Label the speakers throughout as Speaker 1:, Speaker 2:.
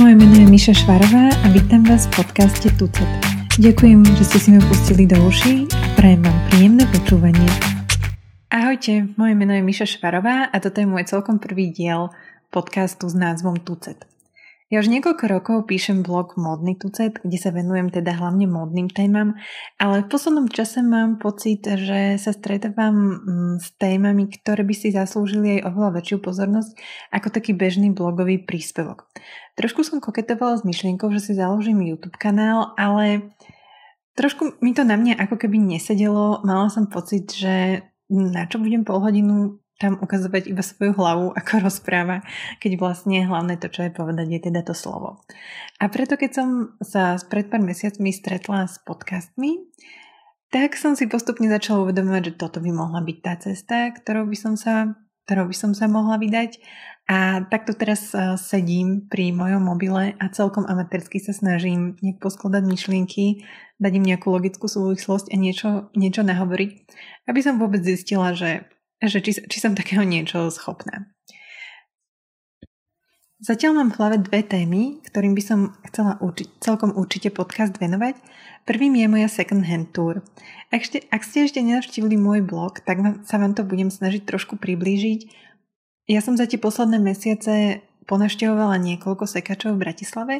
Speaker 1: Moje meno je Miša Švarová a vítam vás v podcaste Tucet. Ďakujem, že ste si mi pustili do uší a prajem vám príjemné počúvanie. Ahojte, moje meno je Miša Švarová a toto je môj celkom prvý diel podcastu s názvom Tucet. Ja už niekoľko rokov píšem blog Modný tucet, kde sa venujem teda hlavne modným témam, ale v poslednom čase mám pocit, že sa stretávam mm, s témami, ktoré by si zaslúžili aj oveľa väčšiu pozornosť ako taký bežný blogový príspevok. Trošku som koketovala s myšlienkou, že si založím YouTube kanál, ale trošku mi to na mňa ako keby nesedelo. Mala som pocit, že na čo budem pol hodinu tam ukazovať iba svoju hlavu, ako rozpráva, keď vlastne hlavné to, čo je povedať, je teda to slovo. A preto, keď som sa pred pár mesiacmi stretla s podcastmi, tak som si postupne začala uvedomovať, že toto by mohla byť tá cesta, ktorou by som sa, ktorou by som sa mohla vydať. A takto teraz e, sedím pri mojom mobile a celkom amatérsky sa snažím nejak poskladať myšlienky, dať im nejakú logickú súvislosť a niečo, niečo nahovoriť, aby som vôbec zistila, že že či, či som takého niečo schopná. Zatiaľ mám v hlave dve témy, ktorým by som chcela uči- celkom určite podcast venovať. Prvým je moja second hand tour. Ak ste, ak ste ešte nenavštívili môj blog, tak vám, sa vám to budem snažiť trošku priblížiť. Ja som za tie posledné mesiace ponaštevovala niekoľko sekačov v Bratislave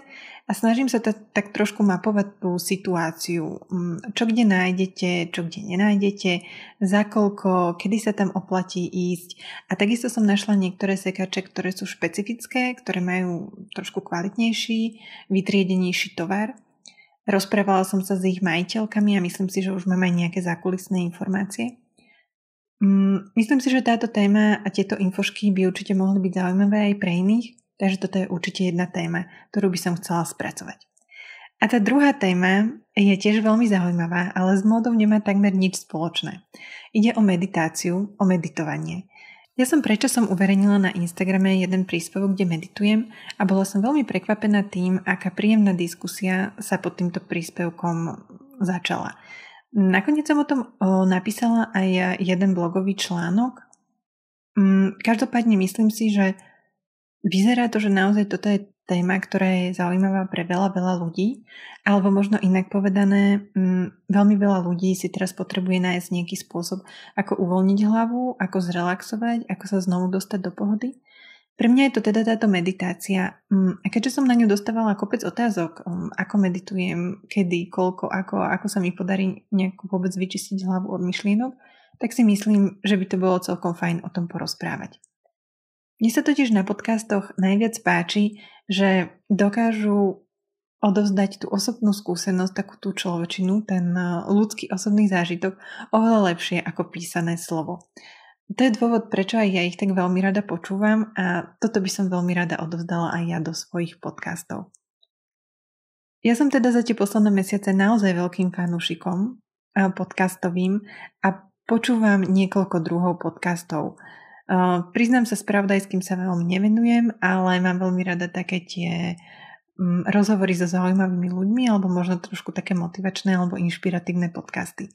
Speaker 1: a snažím sa to, tak trošku mapovať tú situáciu, mm, čo kde nájdete, čo kde nenájdete, za koľko, kedy sa tam oplatí ísť. A takisto som našla niektoré sekače, ktoré sú špecifické, ktoré majú trošku kvalitnejší, vytriedenejší tovar. Rozprávala som sa s ich majiteľkami a myslím si, že už máme aj nejaké zákulisné informácie. Mm, myslím si, že táto téma a tieto infošky by určite mohli byť zaujímavé aj pre iných, Takže toto je určite jedna téma, ktorú by som chcela spracovať. A tá druhá téma je tiež veľmi zaujímavá, ale s módou nemá takmer nič spoločné. Ide o meditáciu, o meditovanie. Ja som prečo som uverejnila na Instagrame jeden príspevok, kde meditujem a bola som veľmi prekvapená tým, aká príjemná diskusia sa pod týmto príspevkom začala. Nakoniec som o tom napísala aj jeden blogový článok. Mm, každopádne myslím si, že Vyzerá to, že naozaj toto je téma, ktorá je zaujímavá pre veľa, veľa ľudí, alebo možno inak povedané, mm, veľmi veľa ľudí si teraz potrebuje nájsť nejaký spôsob, ako uvoľniť hlavu, ako zrelaxovať, ako sa znovu dostať do pohody. Pre mňa je to teda táto meditácia. Mm, a keďže som na ňu dostávala kopec otázok, mm, ako meditujem, kedy, koľko, ako, ako sa mi podarí nejako vôbec vyčistiť hlavu od myšlienok, tak si myslím, že by to bolo celkom fajn o tom porozprávať. Mne sa totiž na podcastoch najviac páči, že dokážu odovzdať tú osobnú skúsenosť, takú tú človečinu, ten eh, ľudský osobný zážitok oveľa lepšie ako písané slovo. To je dôvod, prečo aj ja ich tak veľmi rada počúvam a toto by som veľmi rada odovzdala aj ja do svojich podcastov. Ja som teda za tie posledné mesiace naozaj veľkým fanúšikom eh, podcastovým a počúvam niekoľko druhov podcastov. Uh, priznám sa, spravodajským sa veľmi nevenujem, ale mám veľmi rada také tie um, rozhovory so zaujímavými ľuďmi alebo možno trošku také motivačné alebo inšpiratívne podcasty.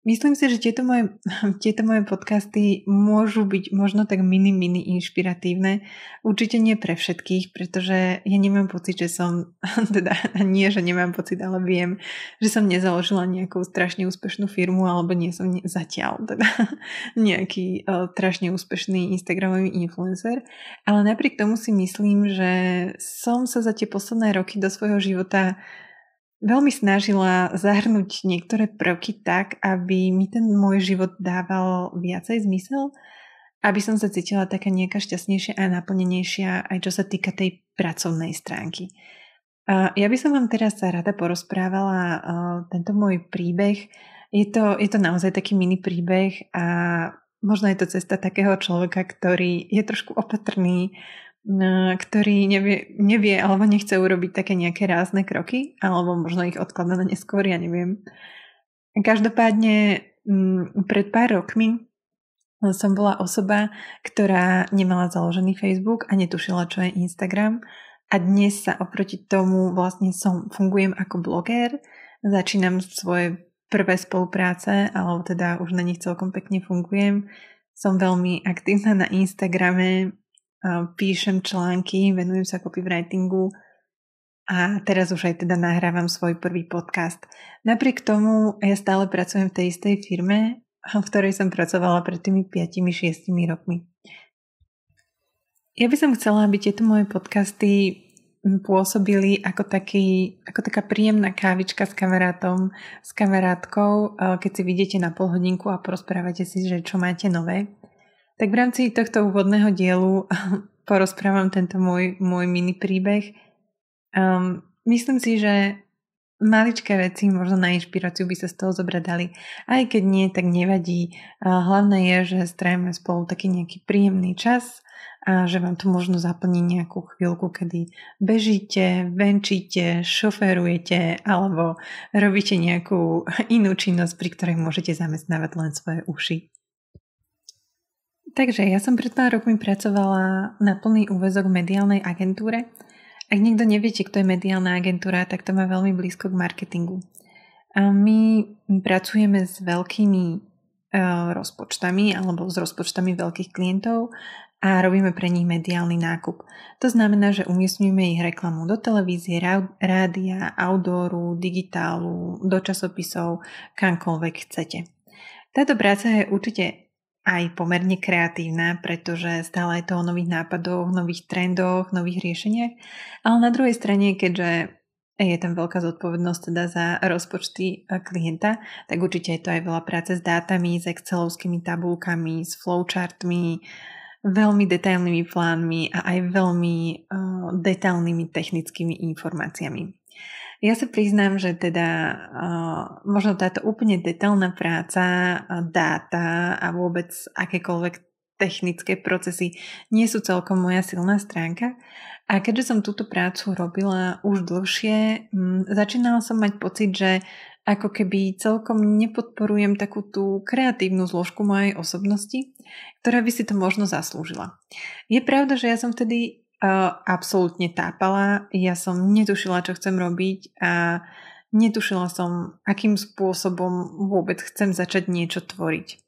Speaker 1: Myslím si, že tieto moje, tieto moje podcasty môžu byť možno tak mini, mini inšpiratívne. Určite nie pre všetkých, pretože ja nemám pocit, že som, teda nie, že nemám pocit, ale viem, že som nezaložila nejakú strašne úspešnú firmu alebo nie som zatiaľ teda nejaký uh, strašne úspešný Instagramový influencer. Ale napriek tomu si myslím, že som sa za tie posledné roky do svojho života veľmi snažila zahrnúť niektoré prvky tak, aby mi ten môj život dával viacej zmysel, aby som sa cítila taká nejaká šťastnejšia a naplnenejšia aj čo sa týka tej pracovnej stránky. Ja by som vám teraz rada porozprávala tento môj príbeh. Je to, je to naozaj taký mini príbeh a možno je to cesta takého človeka, ktorý je trošku opatrný, ktorý nevie, nevie alebo nechce urobiť také nejaké rázne kroky, alebo možno ich odkladá na neskôr, ja neviem. Každopádne mm, pred pár rokmi som bola osoba, ktorá nemala založený Facebook a netušila, čo je Instagram. A dnes sa oproti tomu vlastne som, fungujem ako bloger, začínam svoje prvé spolupráce, alebo teda už na nich celkom pekne fungujem. Som veľmi aktívna na Instagrame, píšem články, venujem sa copywritingu, a teraz už aj teda nahrávam svoj prvý podcast. Napriek tomu ja stále pracujem v tej istej firme, v ktorej som pracovala pred tými 5-6 rokmi. Ja by som chcela, aby tieto moje podcasty pôsobili ako, taký, ako taká príjemná kávička s kamarátom, s kamarátkou, keď si vidíte na pol hodinku a porozprávate si, že čo máte nové. Tak v rámci tohto úvodného dielu porozprávam tento môj, môj mini príbeh. Um, myslím si, že maličké veci možno na inšpiráciu by sa z toho zobradali. Aj keď nie, tak nevadí. Hlavné je, že strávime spolu taký nejaký príjemný čas a že vám to možno zaplní nejakú chvíľku, kedy bežíte, venčíte, šoferujete alebo robíte nejakú inú činnosť, pri ktorej môžete zamestnávať len svoje uši. Takže ja som pred pár rokmi pracovala na plný úvezok v mediálnej agentúre. Ak niekto neviete, kto je mediálna agentúra, tak to má veľmi blízko k marketingu. A my pracujeme s veľkými rozpočtami alebo s rozpočtami veľkých klientov a robíme pre nich mediálny nákup. To znamená, že umiestňujeme ich reklamu do televízie, rádia, outdooru, digitálu, do časopisov, kamkoľvek chcete. Táto práca je určite aj pomerne kreatívna, pretože stále je to o nových nápadoch, nových trendoch, nových riešeniach, ale na druhej strane, keďže je tam veľká zodpovednosť teda za rozpočty klienta, tak určite je to aj veľa práce s dátami, s excelovskými tabulkami, s flowchartmi, veľmi detailnými plánmi a aj veľmi uh, detailnými technickými informáciami. Ja sa priznám, že teda možno táto úplne detailná práca, dáta a vôbec akékoľvek technické procesy nie sú celkom moja silná stránka. A keďže som túto prácu robila už dlhšie, začínala som mať pocit, že ako keby celkom nepodporujem takú tú kreatívnu zložku mojej osobnosti, ktorá by si to možno zaslúžila. Je pravda, že ja som vtedy uh, absolútne tápala, ja som netušila, čo chcem robiť a netušila som, akým spôsobom vôbec chcem začať niečo tvoriť.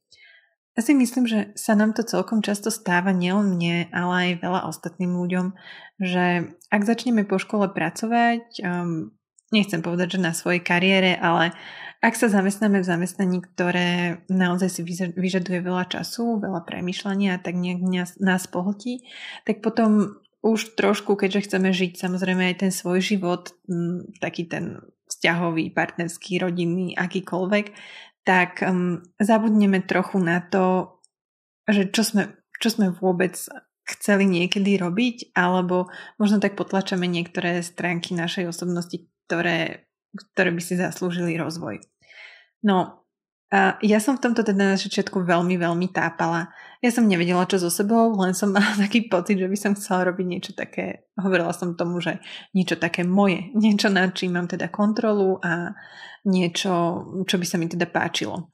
Speaker 1: Ja si myslím, že sa nám to celkom často stáva nielen mne, ale aj veľa ostatným ľuďom, že ak začneme po škole pracovať, um, nechcem povedať, že na svojej kariére, ale ak sa zamestnáme v zamestnaní, ktoré naozaj si vyžaduje veľa času, veľa premyšľania a tak nejak nás, nás pohltí, tak potom už trošku, keďže chceme žiť samozrejme aj ten svoj život, taký ten vzťahový, partnerský, rodinný, akýkoľvek, tak um, zabudneme trochu na to, že čo sme, čo sme vôbec chceli niekedy robiť, alebo možno tak potlačame niektoré stránky našej osobnosti, ktoré, ktoré by si zaslúžili rozvoj. No, a ja som v tomto teda na začiatku veľmi, veľmi tápala. Ja som nevedela, čo so sebou, len som mala taký pocit, že by som chcela robiť niečo také, hovorila som tomu, že niečo také moje, niečo nad čím mám teda kontrolu a niečo, čo by sa mi teda páčilo.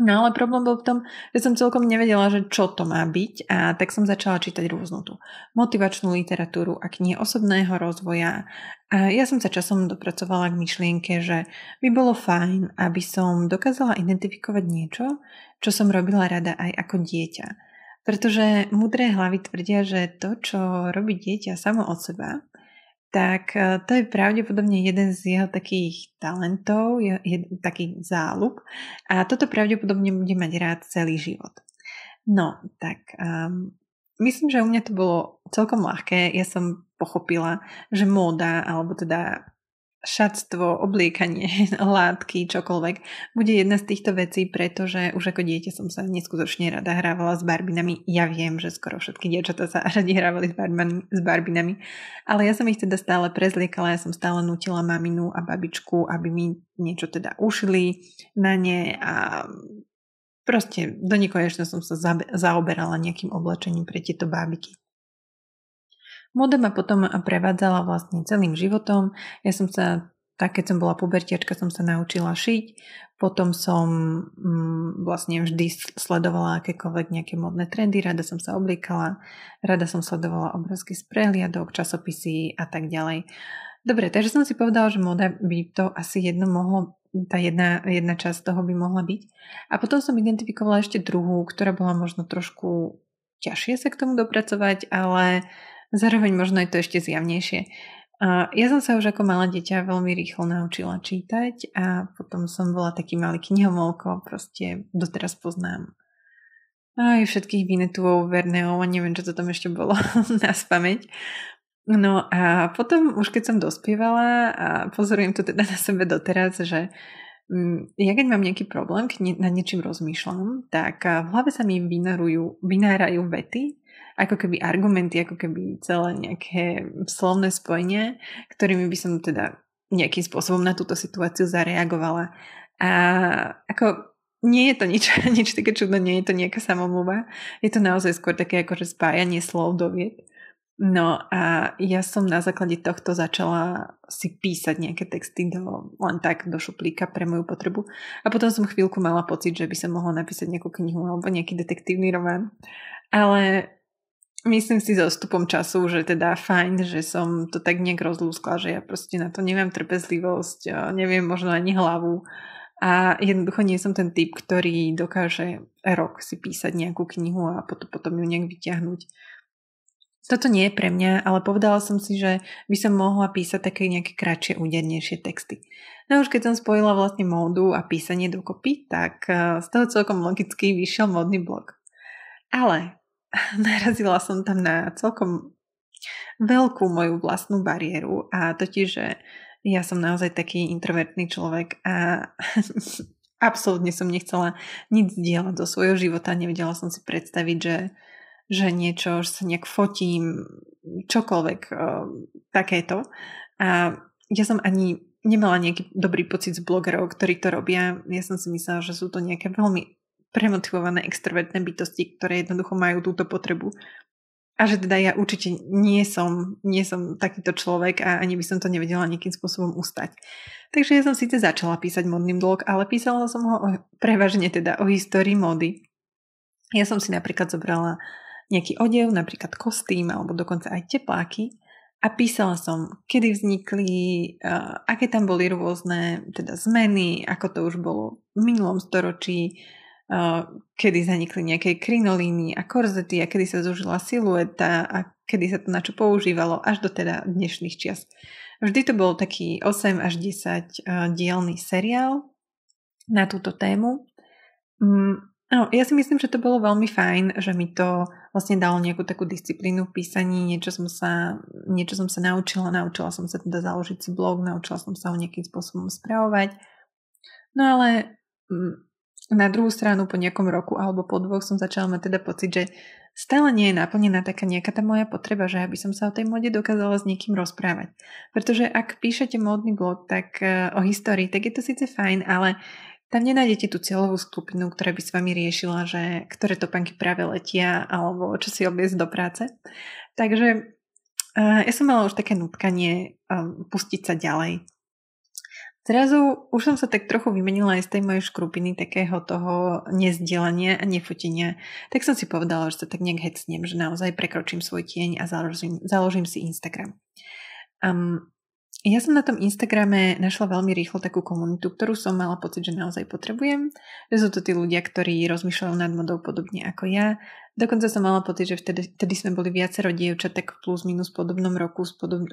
Speaker 1: No ale problém bol v tom, že som celkom nevedela, že čo to má byť a tak som začala čítať rôznu tú motivačnú literatúru a knihy osobného rozvoja a ja som sa časom dopracovala k myšlienke, že by bolo fajn, aby som dokázala identifikovať niečo, čo som robila rada aj ako dieťa. Pretože mudré hlavy tvrdia, že to, čo robí dieťa samo od seba, tak e, to je pravdepodobne jeden z jeho takých talentov, je, je taký záľub a toto pravdepodobne bude mať rád celý život. No, tak um, myslím, že u mňa to bolo celkom ľahké. Ja som pochopila, že móda, alebo teda šatstvo, obliekanie, látky, čokoľvek, bude jedna z týchto vecí, pretože už ako dieťa som sa neskutočne rada hrávala s barbinami. Ja viem, že skoro všetky dievčatá sa radi hrávali s, barbinami, s barbinami, ale ja som ich teda stále prezliekala, ja som stále nutila maminu a babičku, aby mi niečo teda ušili na ne a proste do nekonečna som sa zaoberala nejakým oblečením pre tieto bábiky. Moda ma potom prevádzala vlastne celým životom. Ja som sa, tak keď som bola pubertiačka, som sa naučila šiť. Potom som mm, vlastne vždy sledovala akékoľvek nejaké modné trendy, rada som sa obliekala, rada som sledovala obrázky z prehliadok, časopisy a tak ďalej. Dobre, takže som si povedala, že moda by to asi jedno mohlo tá jedna, jedna časť toho by mohla byť. A potom som identifikovala ešte druhú, ktorá bola možno trošku ťažšie sa k tomu dopracovať, ale Zároveň možno je to ešte zjavnejšie. Ja som sa už ako malé dieťa veľmi rýchlo naučila čítať a potom som bola taký malý knihomolko, proste doteraz poznám aj všetkých Vinetuov, Verneov a neviem, čo to tam ešte bolo na spameť. No a potom už keď som dospievala a pozorujem to teda na sebe doteraz, že mm, ja keď mám nejaký problém, keď nad niečím rozmýšľam, tak v hlave sa mi vynárajú vety ako keby argumenty, ako keby celé nejaké slovné spojenia, ktorými by som teda nejakým spôsobom na túto situáciu zareagovala. A ako nie je to nič, nič také čudné, nie je to nejaká samomluva. Je to naozaj skôr také ako že spájanie slov do vied. No a ja som na základe tohto začala si písať nejaké texty do, len tak do šuplíka pre moju potrebu. A potom som chvíľku mala pocit, že by som mohla napísať nejakú knihu alebo nejaký detektívny román. Ale myslím si so stupom času, že teda fajn, že som to tak nejak rozlúskla, že ja proste na to nemám trpezlivosť, neviem možno ani hlavu a jednoducho nie som ten typ, ktorý dokáže rok si písať nejakú knihu a potom, potom ju nejak vyťahnuť. Toto nie je pre mňa, ale povedala som si, že by som mohla písať také nejaké kratšie, údernejšie texty. No už keď som spojila vlastne módu a písanie dokopy, tak z toho celkom logicky vyšiel módny blog. Ale narazila som tam na celkom veľkú moju vlastnú bariéru a totiž, že ja som naozaj taký introvertný človek a absolútne som nechcela nič zdieľať do svojho života, nevedela som si predstaviť, že, že niečo, že sa nejak fotím, čokoľvek uh, takéto. A ja som ani nemala nejaký dobrý pocit z blogerov, ktorí to robia. Ja som si myslela, že sú to nejaké veľmi premotivované extrovertné bytosti, ktoré jednoducho majú túto potrebu. A že teda ja určite nie som, nie som takýto človek a ani by som to nevedela nejakým spôsobom ustať. Takže ja som síce začala písať modný blog, ale písala som ho o, prevažne teda o histórii mody. Ja som si napríklad zobrala nejaký odev, napríklad kostým alebo dokonca aj tepláky a písala som, kedy vznikli, aké tam boli rôzne teda zmeny, ako to už bolo v minulom storočí, kedy zanikli nejaké krinolíny a korzety a kedy sa zužila silueta a kedy sa to na čo používalo až do teda dnešných čias. Vždy to bol taký 8 až 10 dielný seriál na túto tému. No, ja si myslím, že to bolo veľmi fajn, že mi to vlastne dalo nejakú takú disciplínu v písaní, niečo som sa, niečo som sa naučila, naučila som sa teda založiť si blog, naučila som sa ho nejakým spôsobom spravovať. No ale mm, na druhú stranu po nejakom roku alebo po dvoch som začala mať teda pocit, že stále nie je naplnená taká nejaká tá moja potreba, že aby som sa o tej mode dokázala s niekým rozprávať. Pretože ak píšete módny blog tak uh, o histórii, tak je to síce fajn, ale tam nenájdete tú cieľovú skupinu, ktorá by s vami riešila, že ktoré topanky práve letia alebo čo si obiesť do práce. Takže uh, ja som mala už také nutkanie um, pustiť sa ďalej Zrazu už som sa tak trochu vymenila aj z tej mojej škrupiny takého toho nezdielania a nefotenia. Tak som si povedala, že sa tak nejak hecnem, že naozaj prekročím svoj tieň a založím, založím si Instagram. Um, ja som na tom Instagrame našla veľmi rýchlo takú komunitu, ktorú som mala pocit, že naozaj potrebujem. Že sú to tí ľudia, ktorí rozmýšľajú nad modou podobne ako ja. Dokonca som mala pocit, že vtedy, vtedy sme boli viacero dievčat tak plus minus v podobnom roku, s podob,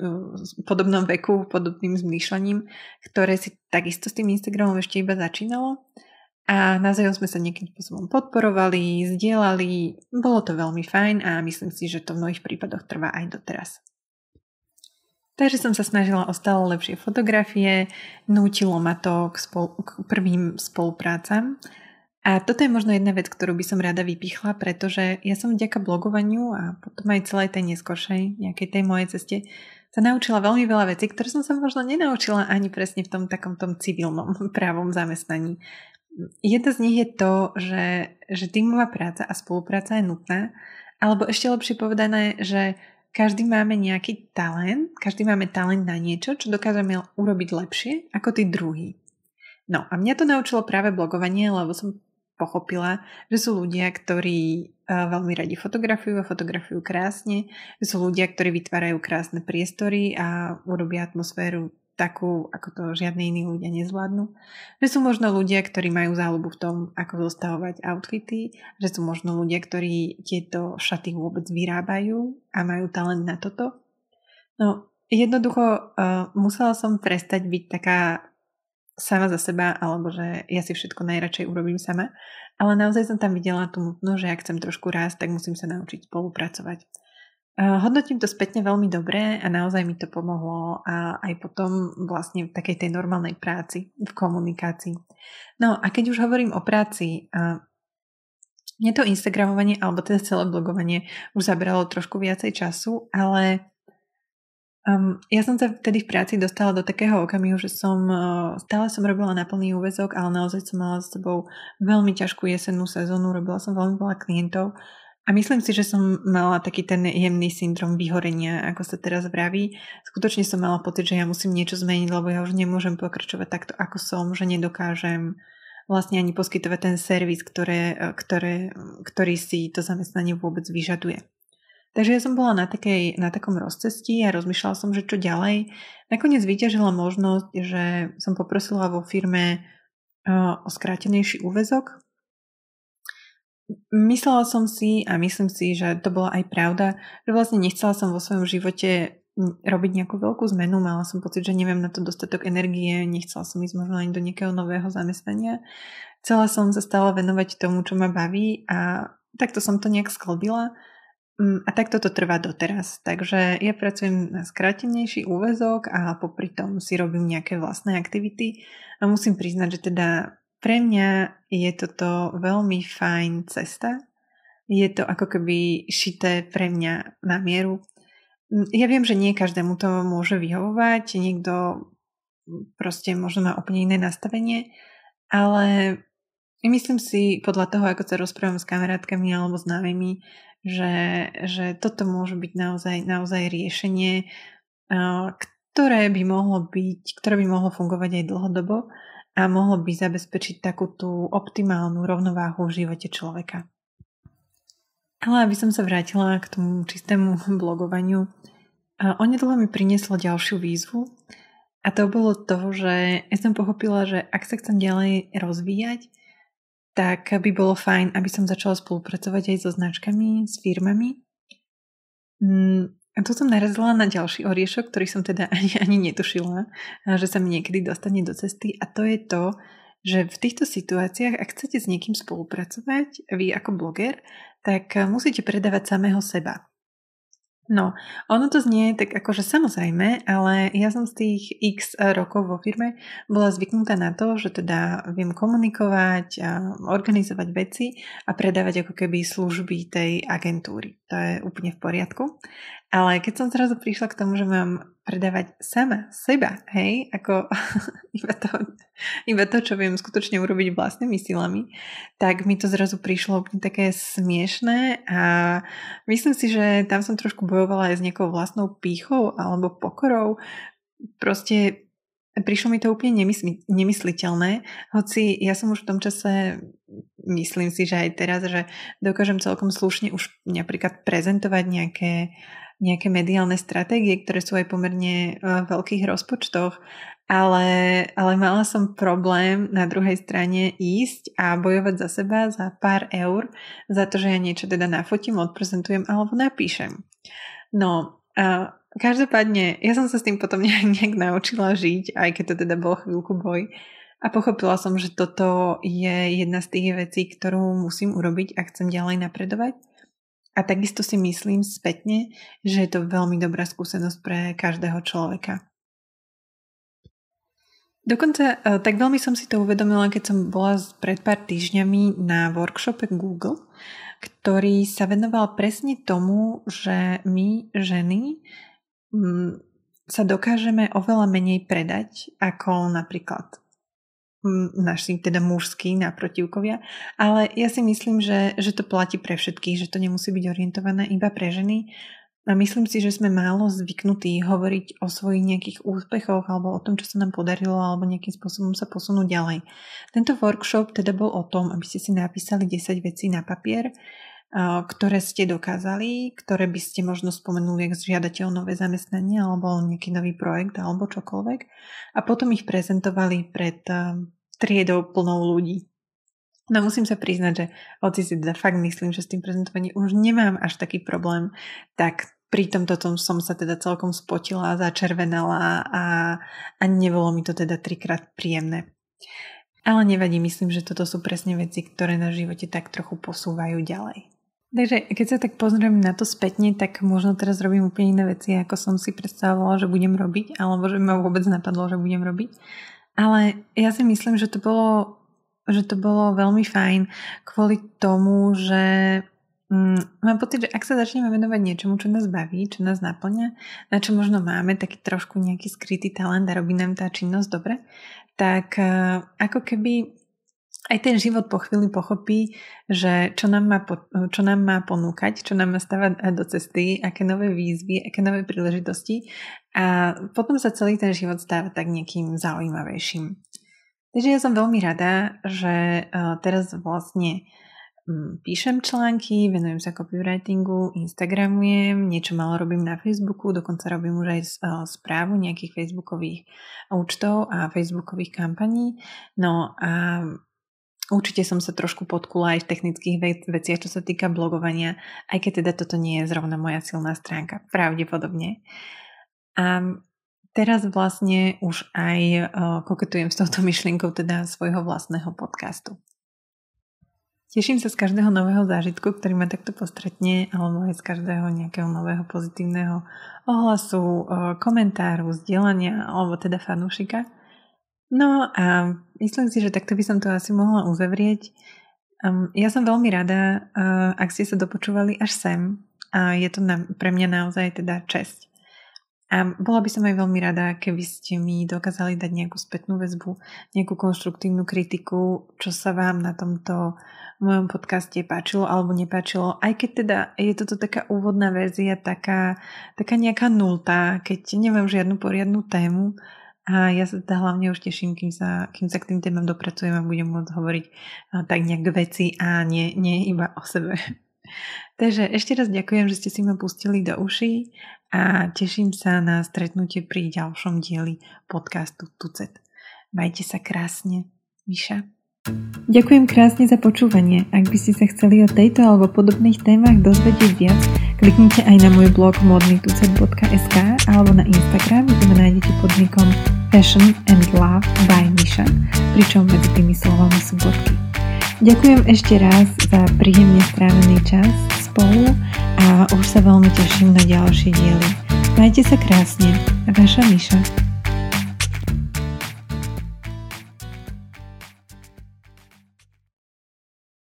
Speaker 1: podobnom veku, podobným zmýšľaním, ktoré si takisto s tým Instagramom ešte iba začínalo. A navzájom sme sa nejakým spôsobom podporovali, zdieľali. Bolo to veľmi fajn a myslím si, že to v mnohých prípadoch trvá aj doteraz. Takže som sa snažila o stále lepšie fotografie, nútilo ma to k, spol- k prvým spoluprácam. A toto je možno jedna vec, ktorú by som rada vypichla, pretože ja som vďaka blogovaniu a potom aj celej tej neskoršej, nejakej tej mojej ceste, sa naučila veľmi veľa vecí, ktoré som sa možno nenaučila ani presne v tom takom tom civilnom právom zamestnaní. Jedna z nich je to, že, že tímová práca a spolupráca je nutná, alebo ešte lepšie povedané, že každý máme nejaký talent, každý máme talent na niečo, čo dokážeme urobiť lepšie ako tí druhí. No a mňa to naučilo práve blogovanie, lebo som pochopila, že sú ľudia, ktorí veľmi radi fotografujú a fotografujú krásne, že sú ľudia, ktorí vytvárajú krásne priestory a urobia atmosféru takú, ako to žiadne iní ľudia nezvládnu. Že sú možno ľudia, ktorí majú záľubu v tom, ako zostavovať outfity, že sú možno ľudia, ktorí tieto šaty vôbec vyrábajú a majú talent na toto. No, jednoducho uh, musela som prestať byť taká sama za seba, alebo že ja si všetko najradšej urobím sama. Ale naozaj som tam videla tú nutnosť, že ak chcem trošku rásť, tak musím sa naučiť spolupracovať. Hodnotím to spätne veľmi dobre a naozaj mi to pomohlo a aj potom vlastne v takej tej normálnej práci, v komunikácii. No a keď už hovorím o práci, uh, mne to Instagramovanie alebo teda celé blogovanie už zabralo trošku viacej času, ale um, ja som sa vtedy v práci dostala do takého okamihu, že som uh, stále som robila na plný úvezok, ale naozaj som mala s sebou veľmi ťažkú jesennú sezónu, robila som veľmi veľa klientov a myslím si, že som mala taký ten jemný syndrom vyhorenia, ako sa teraz vraví. Skutočne som mala pocit, že ja musím niečo zmeniť, lebo ja už nemôžem pokračovať takto, ako som, že nedokážem vlastne ani poskytovať ten servis, ktoré, ktoré, ktorý si to zamestnanie vôbec vyžaduje. Takže ja som bola na, takej, na takom rozcestí a rozmýšľala som, že čo ďalej. Nakoniec vyťažila možnosť, že som poprosila vo firme e, o skrátenejší úvezok. Myslela som si a myslím si, že to bola aj pravda, že vlastne nechcela som vo svojom živote robiť nejakú veľkú zmenu, mala som pocit, že neviem na to dostatok energie, nechcela som ísť možno ani do nejakého nového zamestnania. Chcela som sa stále venovať tomu, čo ma baví a takto som to nejak sklobila mm, a takto to trvá doteraz. Takže ja pracujem na skrátenejší úvezok a popri tom si robím nejaké vlastné aktivity a musím priznať, že teda pre mňa je toto veľmi fajn cesta. Je to ako keby šité pre mňa na mieru ja viem, že nie každému to môže vyhovovať, niekto proste možno má úplne iné nastavenie, ale myslím si podľa toho, ako sa rozprávam s kamarátkami alebo známymi, že, že toto môže byť naozaj, naozaj riešenie, ktoré by mohlo byť, ktoré by mohlo fungovať aj dlhodobo a mohlo by zabezpečiť takú tú optimálnu rovnováhu v živote človeka. Ale aby som sa vrátila k tomu čistému blogovaniu, onedlho mi prinieslo ďalšiu výzvu a to bolo to, že ja som pochopila, že ak sa chcem ďalej rozvíjať, tak by bolo fajn, aby som začala spolupracovať aj so značkami, s firmami. A tu som narazila na ďalší oriešok, ktorý som teda ani, ani netušila, že sa mi niekedy dostane do cesty a to je to, že v týchto situáciách, ak chcete s niekým spolupracovať, vy ako bloger, tak musíte predávať samého seba. No, ono to znie tak akože samozrejme, ale ja som z tých x rokov vo firme bola zvyknutá na to, že teda viem komunikovať, a organizovať veci a predávať ako keby služby tej agentúry. To je úplne v poriadku. Ale keď som zrazu prišla k tomu, že mám predávať sama seba, hej, ako iba to, iba to, čo viem skutočne urobiť vlastnými silami, tak mi to zrazu prišlo úplne také smiešné a myslím si, že tam som trošku bojovala aj s nejakou vlastnou pýchou alebo pokorou. Proste prišlo mi to úplne nemysl- nemysliteľné, hoci ja som už v tom čase, myslím si, že aj teraz, že dokážem celkom slušne už napríklad prezentovať nejaké nejaké mediálne stratégie, ktoré sú aj pomerne e, veľkých rozpočtoch, ale, ale mala som problém na druhej strane ísť a bojovať za seba za pár eur, za to, že ja niečo teda nafotím, odprezentujem alebo napíšem. No, a každopádne, ja som sa s tým potom nejak naučila žiť, aj keď to teda bol chvíľku boj. A pochopila som, že toto je jedna z tých vecí, ktorú musím urobiť a chcem ďalej napredovať. A takisto si myslím spätne, že je to veľmi dobrá skúsenosť pre každého človeka. Dokonca e, tak veľmi som si to uvedomila, keď som bola pred pár týždňami na workshope Google, ktorý sa venoval presne tomu, že my ženy sa dokážeme oveľa menej predať ako napríklad naši teda mužskí naprotivkovia, ale ja si myslím, že, že to platí pre všetkých, že to nemusí byť orientované iba pre ženy a myslím si, že sme málo zvyknutí hovoriť o svojich nejakých úspechoch alebo o tom, čo sa nám podarilo alebo nejakým spôsobom sa posunúť ďalej. Tento workshop teda bol o tom, aby ste si napísali 10 vecí na papier, ktoré ste dokázali, ktoré by ste možno spomenuli, ak žiadate o nové zamestnanie alebo nejaký nový projekt alebo čokoľvek a potom ich prezentovali pred triedou plnou ľudí. No musím sa priznať, že hoci si teda fakt myslím, že s tým prezentovaním už nemám až taký problém, tak pri tomto tom som sa teda celkom spotila, začervenala a, a nebolo mi to teda trikrát príjemné. Ale nevadí, myslím, že toto sú presne veci, ktoré na živote tak trochu posúvajú ďalej. Takže keď sa tak pozriem na to spätne, tak možno teraz robím úplne iné veci, ako som si predstavovala, že budem robiť, alebo že ma vôbec napadlo, že budem robiť. Ale ja si myslím, že to bolo, že to bolo veľmi fajn kvôli tomu, že Mm, mám pocit, že ak sa začneme venovať niečomu, čo nás baví, čo nás naplňa, na čo možno máme taký trošku nejaký skrytý talent a robí nám tá činnosť dobre, tak uh, ako keby aj ten život po chvíli pochopí, že čo nám, má, čo nám má ponúkať, čo nám má stavať do cesty, aké nové výzvy, aké nové príležitosti a potom sa celý ten život stáva tak nejakým zaujímavejším. Takže ja som veľmi rada, že uh, teraz vlastne Mm, píšem články, venujem sa copywritingu, instagramujem, niečo malo robím na Facebooku, dokonca robím už aj správu nejakých facebookových účtov a facebookových kampaní. No a určite som sa trošku podkula aj v technických veciach, čo sa týka blogovania, aj keď teda toto nie je zrovna moja silná stránka, pravdepodobne. A teraz vlastne už aj koketujem s touto myšlienkou teda svojho vlastného podcastu. Teším sa z každého nového zážitku, ktorý ma takto postretne, alebo aj z každého nejakého nového pozitívneho ohlasu, komentáru, zdieľania, alebo teda fanúšika. No a myslím si, že takto by som to asi mohla uzavrieť. Ja som veľmi rada, ak ste sa dopočúvali až sem. A je to pre mňa naozaj teda česť. A bola by som aj veľmi rada, keby ste mi dokázali dať nejakú spätnú väzbu, nejakú konštruktívnu kritiku, čo sa vám na tomto mojom podcaste páčilo alebo nepáčilo. Aj keď teda je toto taká úvodná verzia, taká, taká nejaká nultá, keď nemám žiadnu poriadnu tému, a ja sa teda hlavne už teším, kým sa, kým sa k tým témam dopracujem a budem môcť hovoriť tak nejak veci a nie, nie iba o sebe. Takže ešte raz ďakujem, že ste si ma pustili do uší a teším sa na stretnutie pri ďalšom dieli podcastu Tucet. Majte sa krásne. Miša. Ďakujem krásne za počúvanie. Ak by ste sa chceli o tejto alebo podobných témach dozvedieť viac, kliknite aj na môj blog modnitucet.sk alebo na Instagram, kde ma nájdete pod nikom Fashion and Love by Misha, pričom medzi tými slovami sú bodky. Ďakujem ešte raz za príjemne strávený čas spolu a už sa veľmi teším na ďalšie diely. Majte sa krásne, vaša Miša.